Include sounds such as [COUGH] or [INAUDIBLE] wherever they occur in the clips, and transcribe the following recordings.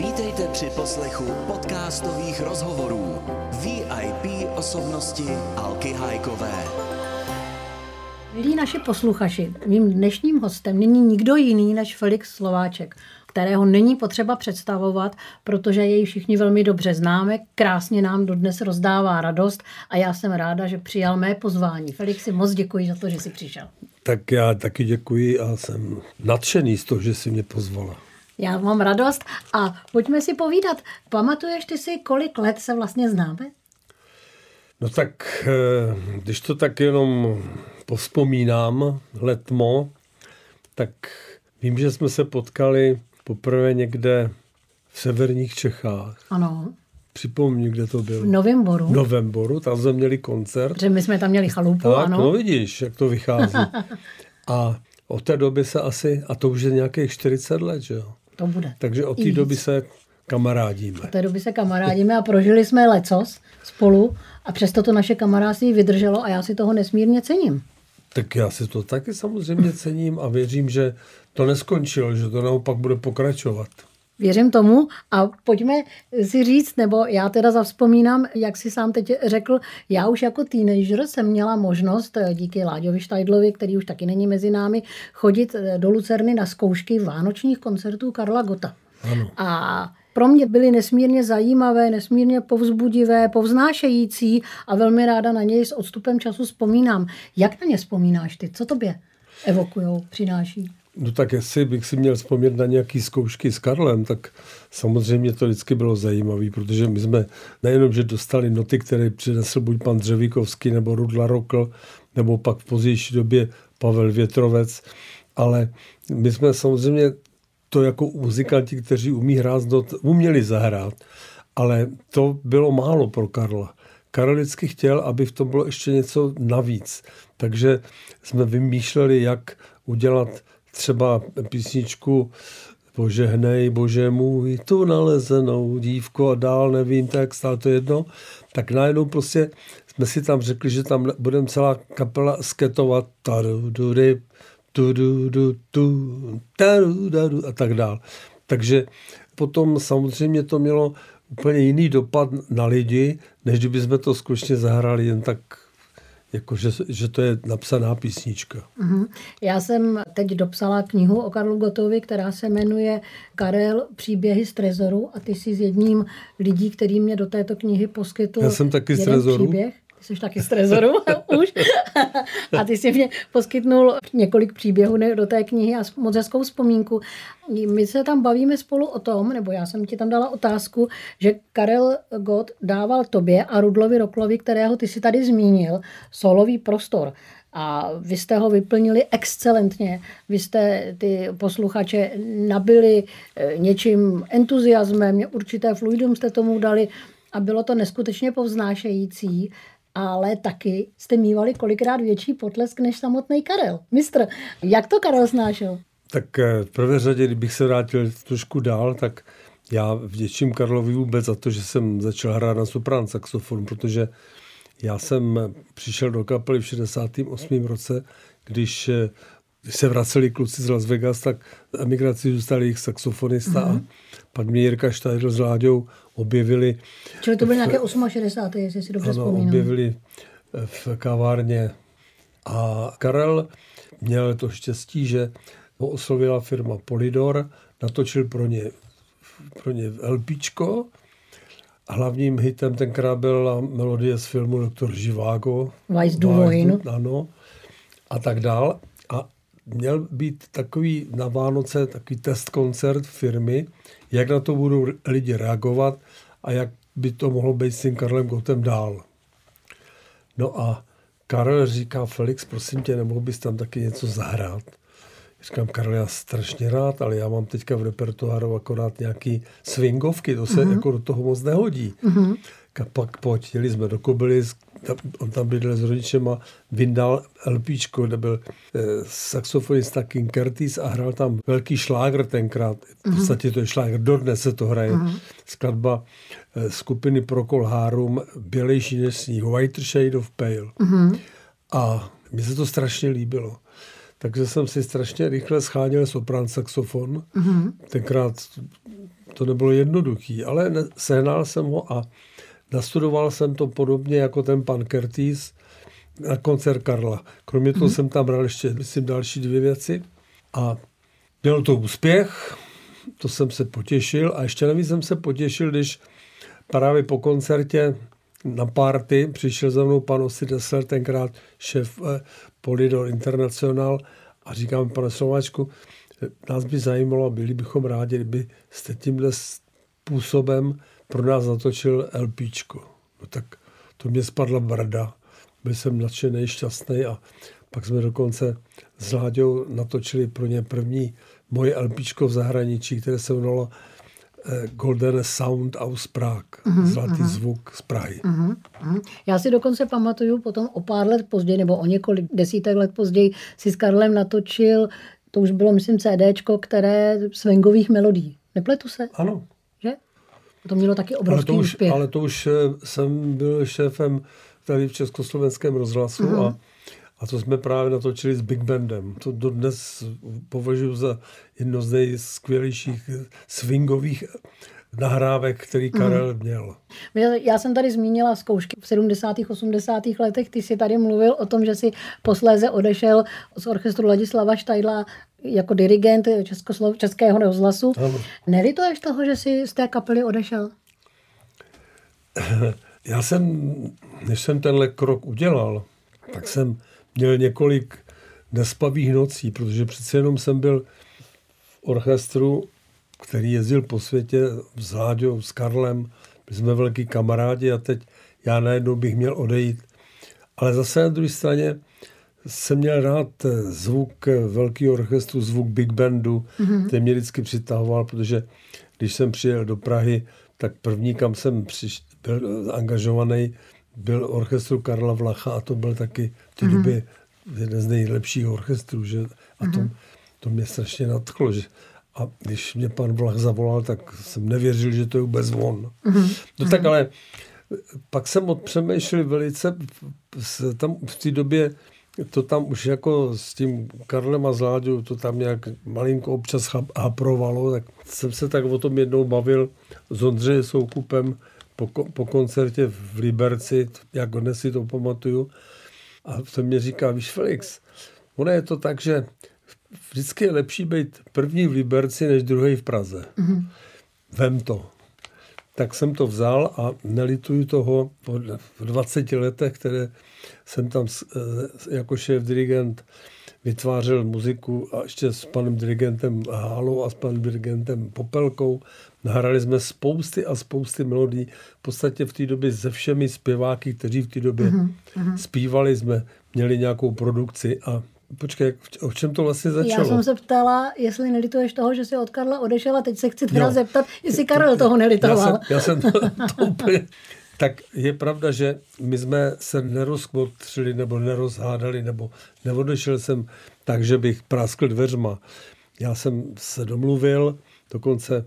Vítejte při poslechu podcastových rozhovorů VIP osobnosti Alky Hajkové. Milí naši posluchači, mým dnešním hostem není nikdo jiný než Felix Slováček, kterého není potřeba představovat, protože jej všichni velmi dobře známe, krásně nám dodnes rozdává radost a já jsem ráda, že přijal mé pozvání. Felixi, moc děkuji za to, že jsi přišel. Tak já taky děkuji a jsem nadšený z toho, že jsi mě pozvala. Já mám radost a pojďme si povídat. Pamatuješ ty si, kolik let se vlastně známe? No tak, eh, když to tak jenom povzpomínám letmo, tak vím, že jsme se potkali poprvé někde v severních Čechách. Ano. Připomni, kde to bylo. V Novemboru. V Novemboru, tam jsme měli koncert. Že my jsme tam měli chalupu, tak, ano. no vidíš, jak to vychází. [LAUGHS] A od té doby se asi, a to už je nějakých 40 let, že jo? To bude. Takže od té doby se kamarádíme. Od té doby se kamarádíme a prožili jsme lecos spolu a přesto to naše kamarádství vydrželo a já si toho nesmírně cením. Tak já si to taky samozřejmě cením a věřím, že to neskončilo, že to naopak bude pokračovat. Věřím tomu a pojďme si říct, nebo já teda zavzpomínám, jak si sám teď řekl, já už jako teenager jsem měla možnost eh, díky Láďovi Štajdlovi, který už taky není mezi námi, chodit eh, do Lucerny na zkoušky vánočních koncertů Karla Gota. Ano. A pro mě byly nesmírně zajímavé, nesmírně povzbudivé, povznášející a velmi ráda na něj s odstupem času vzpomínám. Jak na ně vzpomínáš ty? Co tobě evokujou, přináší? No tak jestli bych si měl vzpomnět na nějaký zkoušky s Karlem, tak samozřejmě to vždycky bylo zajímavé, protože my jsme nejenom, že dostali noty, které přinesl buď pan Dřevíkovský nebo Rudla Rokl, nebo pak v pozdější době Pavel Větrovec, ale my jsme samozřejmě to jako muzikanti, kteří umí hrát, uměli zahrát, ale to bylo málo pro Karla. Karel vždycky chtěl, aby v tom bylo ještě něco navíc. Takže jsme vymýšleli, jak udělat třeba písničku Bože hnej, bože můj, tu nalezenou dívku a dál nevím, tak stále to jedno. Tak najednou prostě jsme si tam řekli, že tam budeme celá kapela sketovat taru, dury, tu, du, du, tu, taru, daru, a tak dál. Takže potom samozřejmě to mělo úplně jiný dopad na lidi, než kdyby jsme to skutečně zahrali jen tak jako že, že to je napsaná písnička. Mhm. Já jsem teď dopsala knihu o Karlu Gotovi, která se jmenuje Karel příběhy z Trezoru a ty jsi s jedním lidí, který mě do této knihy poskytl Já jsem taky z jeden Trezoru. příběh. Ty jsi taky z Trezoru [LAUGHS] už. a ty jsi mě poskytnul několik příběhů do té knihy a moc hezkou vzpomínku. My se tam bavíme spolu o tom, nebo já jsem ti tam dala otázku, že Karel Gott dával tobě a Rudlovi Roklovi, kterého ty si tady zmínil, solový prostor. A vy jste ho vyplnili excelentně. Vy jste ty posluchače nabili eh, něčím entuziasmem, určité fluidum jste tomu dali a bylo to neskutečně povznášející, ale taky jste mývali kolikrát větší potlesk než samotný Karel. Mistr, jak to Karel snášel? Tak eh, v prvé řadě, kdybych se vrátil trošku dál, tak já vděčím Karlovi vůbec za to, že jsem začal hrát na soprán saxofon, protože já jsem přišel do kapely v 68. roce, když eh, když se vraceli kluci z Las Vegas, tak v emigraci zůstal jejich saxofonista mm-hmm. a pak mě Jirka Štajdl s Láďou objevili. Čili to byly nějaké 68. jestli si dobře Ano, vzpomínám. objevili v kavárně. A Karel měl to štěstí, že ho oslovila firma Polydor, natočil pro ně, pro ně LPčko. A hlavním hitem tenkrát byla melodie z filmu Doktor Živágo. Weiss du. Ano. A tak dál. Měl být takový na Vánoce takový test koncert firmy, jak na to budou lidi reagovat a jak by to mohlo být s tím Karlem Gotem dál. No a Karel říká, Felix, prosím tě, nemohl bys tam taky něco zahrát? Říkám, Karel, já strašně rád, ale já mám teďka v repertoáru akorát nějaký swingovky, to se mm-hmm. jako do toho moc nehodí. Mm-hmm. A pak pojď, jeli jsme do Kobylis, on tam bydlel s rodičema, vyndal LPčko, kde byl eh, saxofonista King Curtis a hrál tam velký šlágr tenkrát. V podstatě to je šlágr, dodnes se to hraje. Skladba eh, skupiny Procol Harum, Bělejší než sníh, Whiter Shade of Pale. A mně se to strašně líbilo. takže jsem si strašně rychle scháněl soprán saxofon. Mm-hmm. Tenkrát to nebylo jednoduchý, ale sehnal jsem ho a nastudoval jsem to podobně jako ten pan Curtis na koncert Karla. Kromě toho mm-hmm. jsem tam bral ještě, myslím, další dvě věci. A měl to úspěch, to jsem se potěšil a ještě navíc jsem se potěšil, když právě po koncertě na party přišel za mnou pan Osi Dessler, tenkrát šéf eh, Polydor International a říkám, pane Slováčku, nás by zajímalo, byli bychom rádi, kdyby jste tímhle způsobem pro nás natočil LPčko. No tak to mě spadla brada. Byl jsem nadšený, šťastný a pak jsme dokonce s Láďou natočili pro ně první moje LPčko v zahraničí, které se jmenovalo eh, Golden Sound aus Prague, uh-huh, zlatý uh-huh. zvuk z Prahy. Uh-huh, uh-huh. Já si dokonce pamatuju potom o pár let později, nebo o několik desítek let později si s Karlem natočil, to už bylo, myslím, CDčko, které swingových melodí. Nepletu se? Ano. To mělo taky obrovský ale to už, úspěch. Ale to už eh, jsem byl šéfem tady v Československém rozhlasu uh-huh. a a to jsme právě natočili s Big Bandem. To dodnes považuji za jedno z nejskvělejších swingových nahrávek, který mhm. Karel mm. měl. Já jsem tady zmínila zkoušky v 70. 80. letech. Ty jsi tady mluvil o tom, že si posléze odešel z orchestru Ladislava Štajdla jako dirigent Českoslov, Českého rozhlasu. Nelituješ toho, že jsi z té kapely odešel? Já jsem, než jsem tenhle krok udělal, tak jsem měl několik nespavých nocí, protože přece jenom jsem byl v orchestru, který jezdil po světě s Láďou, s Karlem, my jsme velký kamarádi a teď já najednou bych měl odejít. Ale zase na druhé straně jsem měl rád zvuk velkého orchestru, zvuk big bandu, mm-hmm. který mě vždycky přitahoval, protože když jsem přijel do Prahy, tak první, kam jsem přiš, byl angažovaný, byl orchestru Karla Vlacha a to byl taky v té mm-hmm. době jeden z nejlepších orchestrů. Že? A to, mm-hmm. to mě strašně nadchlo. Že? A když mě pan Vlach zavolal, tak jsem nevěřil, že to je vůbec on. Mm-hmm. No tak ale pak jsem odpřemýšlel velice, tam v té době to tam už jako s tím Karlem a Zláďou, to tam nějak malinko občas haprovalo, tak jsem se tak o tom jednou bavil s Ondřejem Soukupem, po, po koncertě v Liberci, jak dnes si to pamatuju. A to mě říká, víš Felix, ono je to tak, že vždycky je lepší být první v Liberci, než druhý v Praze. Mm-hmm. Vem to. Tak jsem to vzal a nelituju toho v 20 letech, které jsem tam eh, jako šéf dirigent vytvářel muziku a ještě s panem dirigentem Hálou a s panem dirigentem Popelkou. Nahrali jsme spousty a spousty melodí, v podstatě v té době se všemi zpěváky, kteří v té době uh-huh, zpívali, jsme měli nějakou produkci a Počkej, o čem to vlastně začalo? Já jsem se ptala, jestli nelituješ toho, že jsi od Karla odešel a teď se chci teda no. zeptat, jestli Karel toho nelitoval. Já jsem, já jsem to, to úplně [LAUGHS] tak je pravda, že my jsme se nerozkmotřili nebo nerozhádali, nebo neodešel jsem tak, že bych práskl dveřma. Já jsem se domluvil, dokonce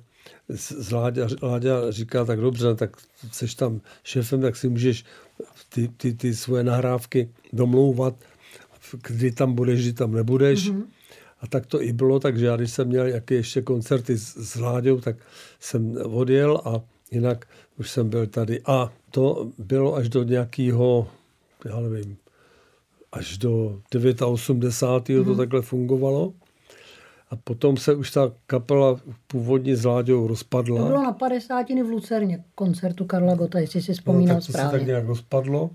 z Láďa, Láďa říká, tak dobře, tak jsi tam šéfem, tak si můžeš ty, ty, ty svoje nahrávky domlouvat, kdy tam budeš, kdy tam nebudeš. Mm-hmm. A tak to i bylo, takže já když jsem měl jaké ještě koncerty s, s Láďou, tak jsem odjel a jinak už jsem byl tady. A to bylo až do nějakého, já nevím, až do 89. Mm. to mhm. takhle fungovalo. A potom se už ta kapela původně s Láďou rozpadla. To bylo na 50. v Lucerně koncertu Karla Gota, jestli si vzpomínám no, tak to správně. se tak nějak rozpadlo.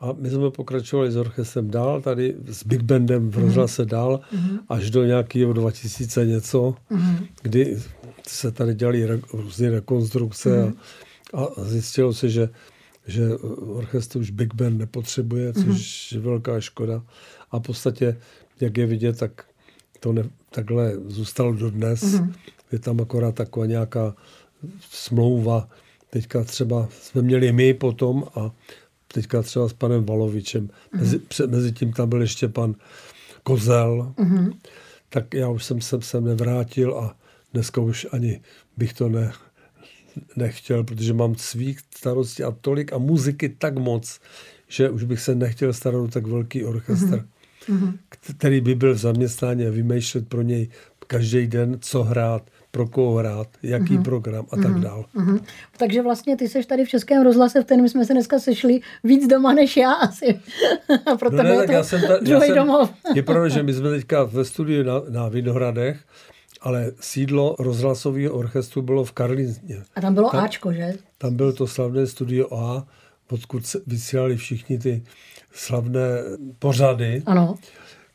A my jsme pokračovali s orchestrem dál, tady s Big Bandem v rozhlase mm-hmm. dál, mm-hmm. až do nějakého 2000 něco, mm-hmm. kdy se tady dělali re, různé rekonstrukce mm-hmm. a, a zjistilo se, že, že orchestr už Big Band nepotřebuje, což mm-hmm. je velká škoda. A v podstatě, jak je vidět, tak to ne, takhle zůstalo do dnes. Mm-hmm. Je tam akorát taková nějaká smlouva. Teďka třeba jsme měli my potom a teďka třeba s panem Valovičem. Mm-hmm. Mezi, před, mezi tím tam byl ještě pan Kozel. Mm-hmm. Tak já už jsem se sem nevrátil a dneska už ani bych to ne, nechtěl, protože mám svých starostí a tolik a muziky tak moc, že už bych se nechtěl starat o tak velký orchestr. Mm-hmm. který by byl v zaměstnání a vymýšlet pro něj každý den, co hrát, pro koho hrát, jaký mm-hmm. program a tak mhm. dál. Mm-hmm. Takže vlastně ty seš tady v Českém rozhlase, v kterém jsme se dneska sešli víc doma než já asi. [LAUGHS] Proto no ne, je to já jsem ta, já domov. Jsem, je pravda, že my [LAUGHS] jsme teďka ve studiu na, na Vinohradech, ale sídlo rozhlasového orchestru bylo v Karlíně. A tam bylo tam, Ačko, že? Tam bylo to slavné studio A, odkud vysílali všichni ty slavné pořady. Ano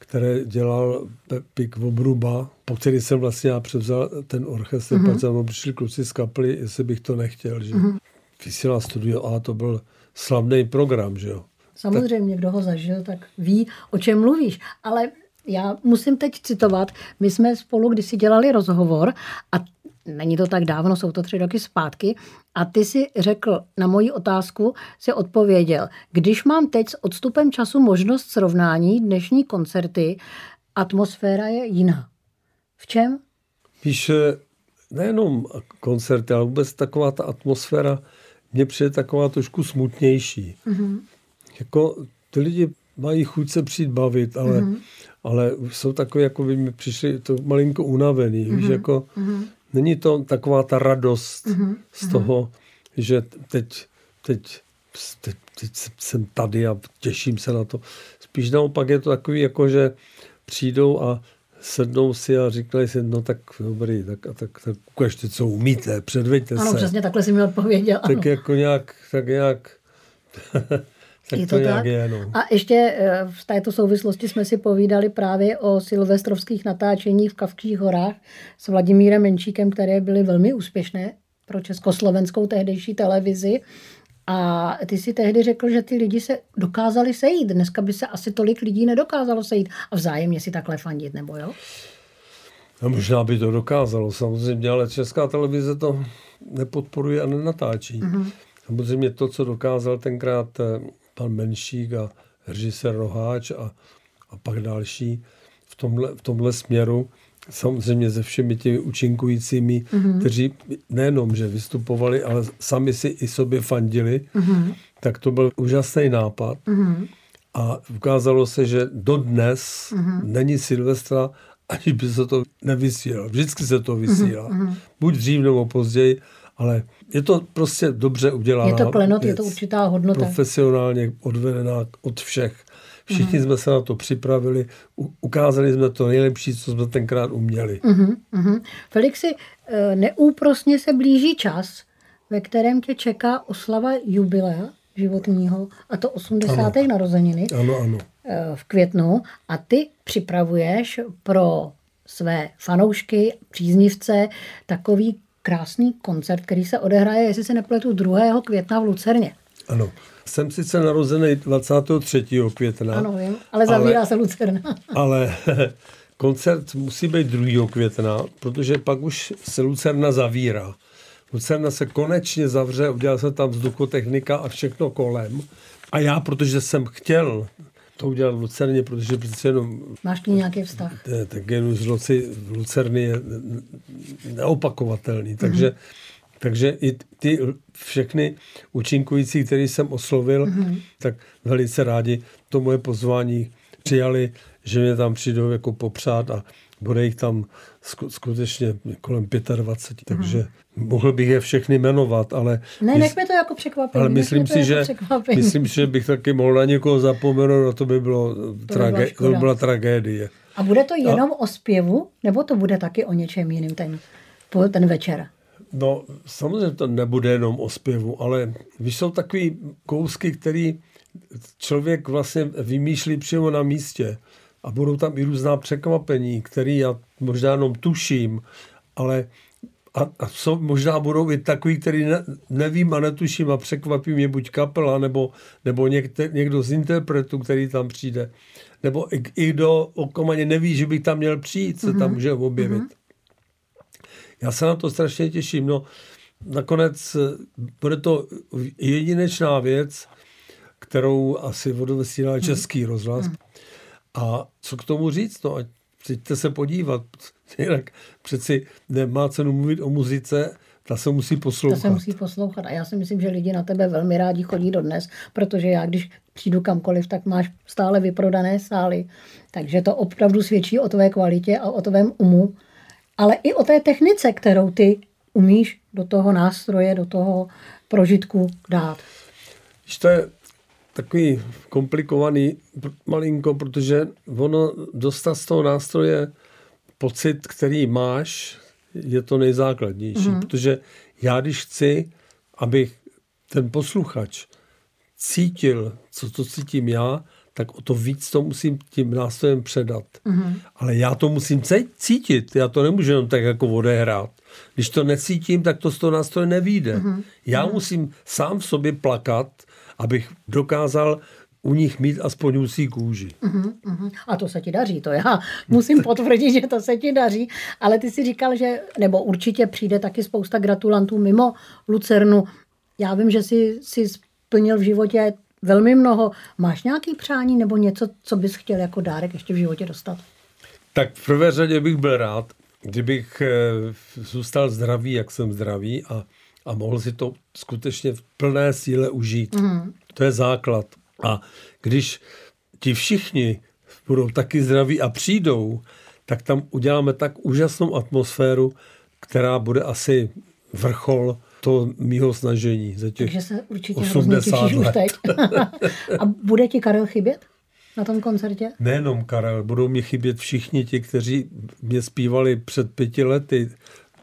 které dělal Pepik Obruba, po který jsem vlastně já převzal ten orchestr, mm-hmm. pak za mnou přišli kluci z kapely, jestli bych to nechtěl, že mm-hmm. vysílal studio A, to byl slavný program, že jo. Samozřejmě, tak... kdo ho zažil, tak ví, o čem mluvíš. Ale já musím teď citovat, my jsme spolu kdysi dělali rozhovor a není to tak dávno, jsou to tři roky zpátky, a ty si řekl na moji otázku, si odpověděl, když mám teď s odstupem času možnost srovnání dnešní koncerty, atmosféra je jiná. V čem? Víš, nejenom koncerty, ale vůbec taková ta atmosféra mě přijde taková trošku smutnější. Mm-hmm. Jako ty lidi mají chuť se přijít bavit, ale, mm-hmm. ale jsou takové, jako by mi přišli to malinko unavený. Mm-hmm. Víš, jako, mm-hmm. Není to taková ta radost mm-hmm. z toho, že teď, teď, teď, teď jsem tady a těším se na to. Spíš naopak je to takový, jako že přijdou a sednou si a říkali si, no tak dobrý, tak, a tak, tak ukažte, co umíte, předveďte ano, se. Ano, přesně takhle si mi odpověděl. Tak ano. jako nějak, tak nějak [LAUGHS] tak je to, to tak. Je, no. A ještě eh, v této souvislosti jsme si povídali právě o silvestrovských natáčeních v Kavkých horách s Vladimírem Menšíkem, které byly velmi úspěšné pro československou tehdejší televizi. A ty si tehdy řekl, že ty lidi se dokázali sejít. Dneska by se asi tolik lidí nedokázalo sejít a vzájemně si takhle fandit, nebo jo? No, možná by to dokázalo, samozřejmě, ale česká televize to nepodporuje a nenatáčí. Mm-hmm. Samozřejmě to, co dokázal tenkrát eh, pan Menšík a režisér Roháč a, a pak další v tomhle, v tomhle směru, samozřejmě se všemi těmi účinkujícími, mm-hmm. kteří nejenom, že vystupovali, ale sami si i sobě fandili, mm-hmm. tak to byl úžasný nápad. Mm-hmm. A ukázalo se, že dodnes mm-hmm. není Silvestra, aniž by se to nevysílalo. Vždycky se to vysílá. Mm-hmm. Buď dřív nebo později, ale je to prostě dobře udělané. Je to klenot, věc, je to určitá hodnota. Profesionálně odvedená od všech. Všichni mm-hmm. jsme se na to připravili, ukázali jsme to nejlepší, co jsme tenkrát uměli. Mm-hmm. Felixi, eh, neúprosně se blíží čas, ve kterém tě čeká oslava jubilea životního, a to 80. Ano. narozeniny ano, ano. Eh, v květnu. A ty připravuješ pro své fanoušky, příznivce takový krásný koncert, který se odehraje, jestli se nepletu, 2. května v Lucerně. Ano. Jsem sice narozený 23. května. Ano, vím, ale zavírá ale, se Lucerna. [LAUGHS] ale [LAUGHS] koncert musí být 2. května, protože pak už se Lucerna zavírá. Lucerna se konečně zavře, udělal se tam vzduchotechnika a všechno kolem. A já, protože jsem chtěl to udělat v Lucerně, protože přece jenom... Máš k ní nějaký vztah? Ten genus v Lucerny je neopakovatelný, takže, mm-hmm. takže i ty všechny účinkující, který jsem oslovil, mm-hmm. tak velice rádi to moje pozvání přijali, že mě tam přijdou jako popřát a bude jich tam skutečně kolem 25, takže hmm. mohl bych je všechny jmenovat, ale... Ne, nechme to jako překvapení. Ale myslím si, jako že, myslím si, že bych taky mohl na někoho zapomenout a to by, bylo to trage, by, to by byla tragédie. A bude to jenom a... o zpěvu, nebo to bude taky o něčem jiným ten, ten večer? No, samozřejmě to nebude jenom o zpěvu, ale víš, jsou takový kousky, který člověk vlastně vymýšlí přímo na místě a budou tam i různá překvapení, které já možná jenom tuším, ale a, a jsou, možná budou i takový, který ne, nevím a netuším a překvapí mě buď kapela, nebo, nebo někde, někdo z interpretů, který tam přijde. Nebo i, i kdo okomaně neví, že bych tam měl přijít, se mm-hmm. tam mhm. může objevit. Mm-hmm. Já se na to strašně těším. No, nakonec eh, bude to jedinečná věc, kterou asi odvysílá mm-hmm. Český rozhlas. Mm-hmm. A co k tomu říct? No, ať přijďte se podívat. [LAUGHS] Jinak přeci nemá cenu mluvit o muzice ta se musí poslouchat. To se musí poslouchat. A já si myslím, že lidi na tebe velmi rádi chodí dodnes, protože já, když přijdu kamkoliv, tak máš stále vyprodané sály. Takže to opravdu svědčí o tvé kvalitě a o tvém umu, ale i o té technice, kterou ty umíš do toho nástroje, do toho prožitku dát. Když to je takový komplikovaný malinko, protože ono dostat z toho nástroje pocit, který máš, je to nejzákladnější. Mm-hmm. Protože já, když chci, aby ten posluchač cítil, co to cítím já, tak o to víc to musím tím nástrojem předat. Mm-hmm. Ale já to musím cítit, já to nemůžu jenom tak jako odehrát. Když to necítím, tak to z toho nástroje nevíde. Mm-hmm. Já mm-hmm. musím sám v sobě plakat, abych dokázal u nich mít aspoň husí kůži. Uh-huh, uh-huh. A to se ti daří, to já musím potvrdit, že to se ti daří, ale ty si říkal, že, nebo určitě přijde taky spousta gratulantů mimo Lucernu. Já vím, že jsi, jsi splnil v životě velmi mnoho. Máš nějaký přání nebo něco, co bys chtěl jako dárek ještě v životě dostat? Tak v prvé řadě bych byl rád, kdybych eh, zůstal zdravý, jak jsem zdravý a, a mohl si to skutečně v plné síle užít. Mm. To je základ. A když ti všichni budou taky zdraví a přijdou, tak tam uděláme tak úžasnou atmosféru, která bude asi vrchol toho mýho snažení za těch Takže se určitě 80 let. už teď. [LAUGHS] a bude ti Karel chybět? na tom koncertě? Nejenom Karel, budou mi chybět všichni ti, kteří mě zpívali před pěti lety.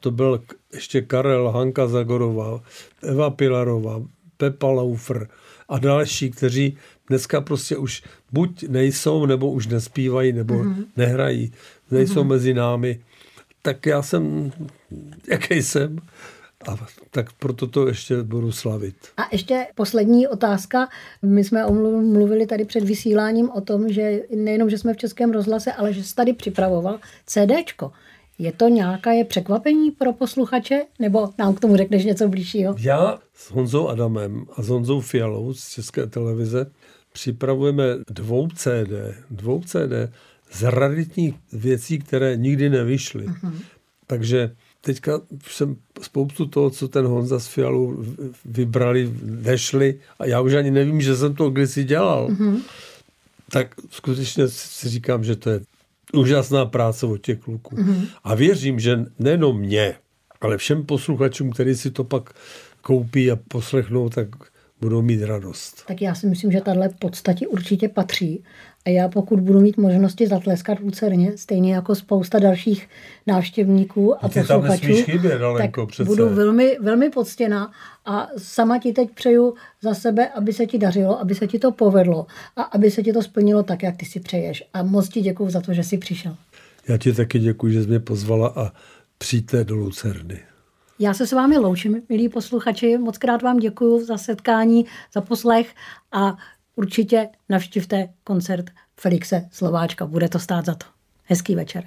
To byl ještě Karel, Hanka Zagorová, Eva Pilarová, Pepa Laufer a další, kteří dneska prostě už buď nejsou, nebo už nespívají, nebo mm-hmm. nehrají, nejsou mm-hmm. mezi námi. Tak já jsem, jaký jsem, a tak proto to ještě budu slavit. A ještě poslední otázka. My jsme mluvili tady před vysíláním o tom, že nejenom, že jsme v Českém rozhlase, ale že jsi tady připravoval CDčko. Je to nějaké je překvapení pro posluchače, nebo nám k tomu řekneš něco blížšího? Já s Honzou Adamem a s Honzou Fialou z České televize připravujeme dvou CD, dvou CD z raritních věcí, které nikdy nevyšly. Uh-huh. Takže teďka jsem spoustu toho, co ten Honza s Fialou vybrali, nešli a já už ani nevím, že jsem to kdysi dělal. Uh-huh. Tak skutečně si říkám, že to je úžasná práce od těch kluků. Mm-hmm. A věřím, že nejenom mě, ale všem posluchačům, kteří si to pak koupí a poslechnou, tak budou mít radost. Tak já si myslím, že tahle podstatě určitě patří. A já pokud budu mít možnosti zatleskat v Lucerně, stejně jako spousta dalších návštěvníků a, a posluchačů, chybět, Alenko, tak přece. budu velmi, velmi poctěná a sama ti teď přeju za sebe, aby se ti dařilo, aby se ti to povedlo a aby se ti to splnilo tak, jak ty si přeješ. A moc ti děkuji za to, že jsi přišel. Já ti taky děkuji, že jsi mě pozvala a přijďte do Lucerny. Já se s vámi loučím, milí posluchači. Moc krát vám děkuji za setkání, za poslech a určitě navštivte koncert Felixe Slováčka. Bude to stát za to. Hezký večer.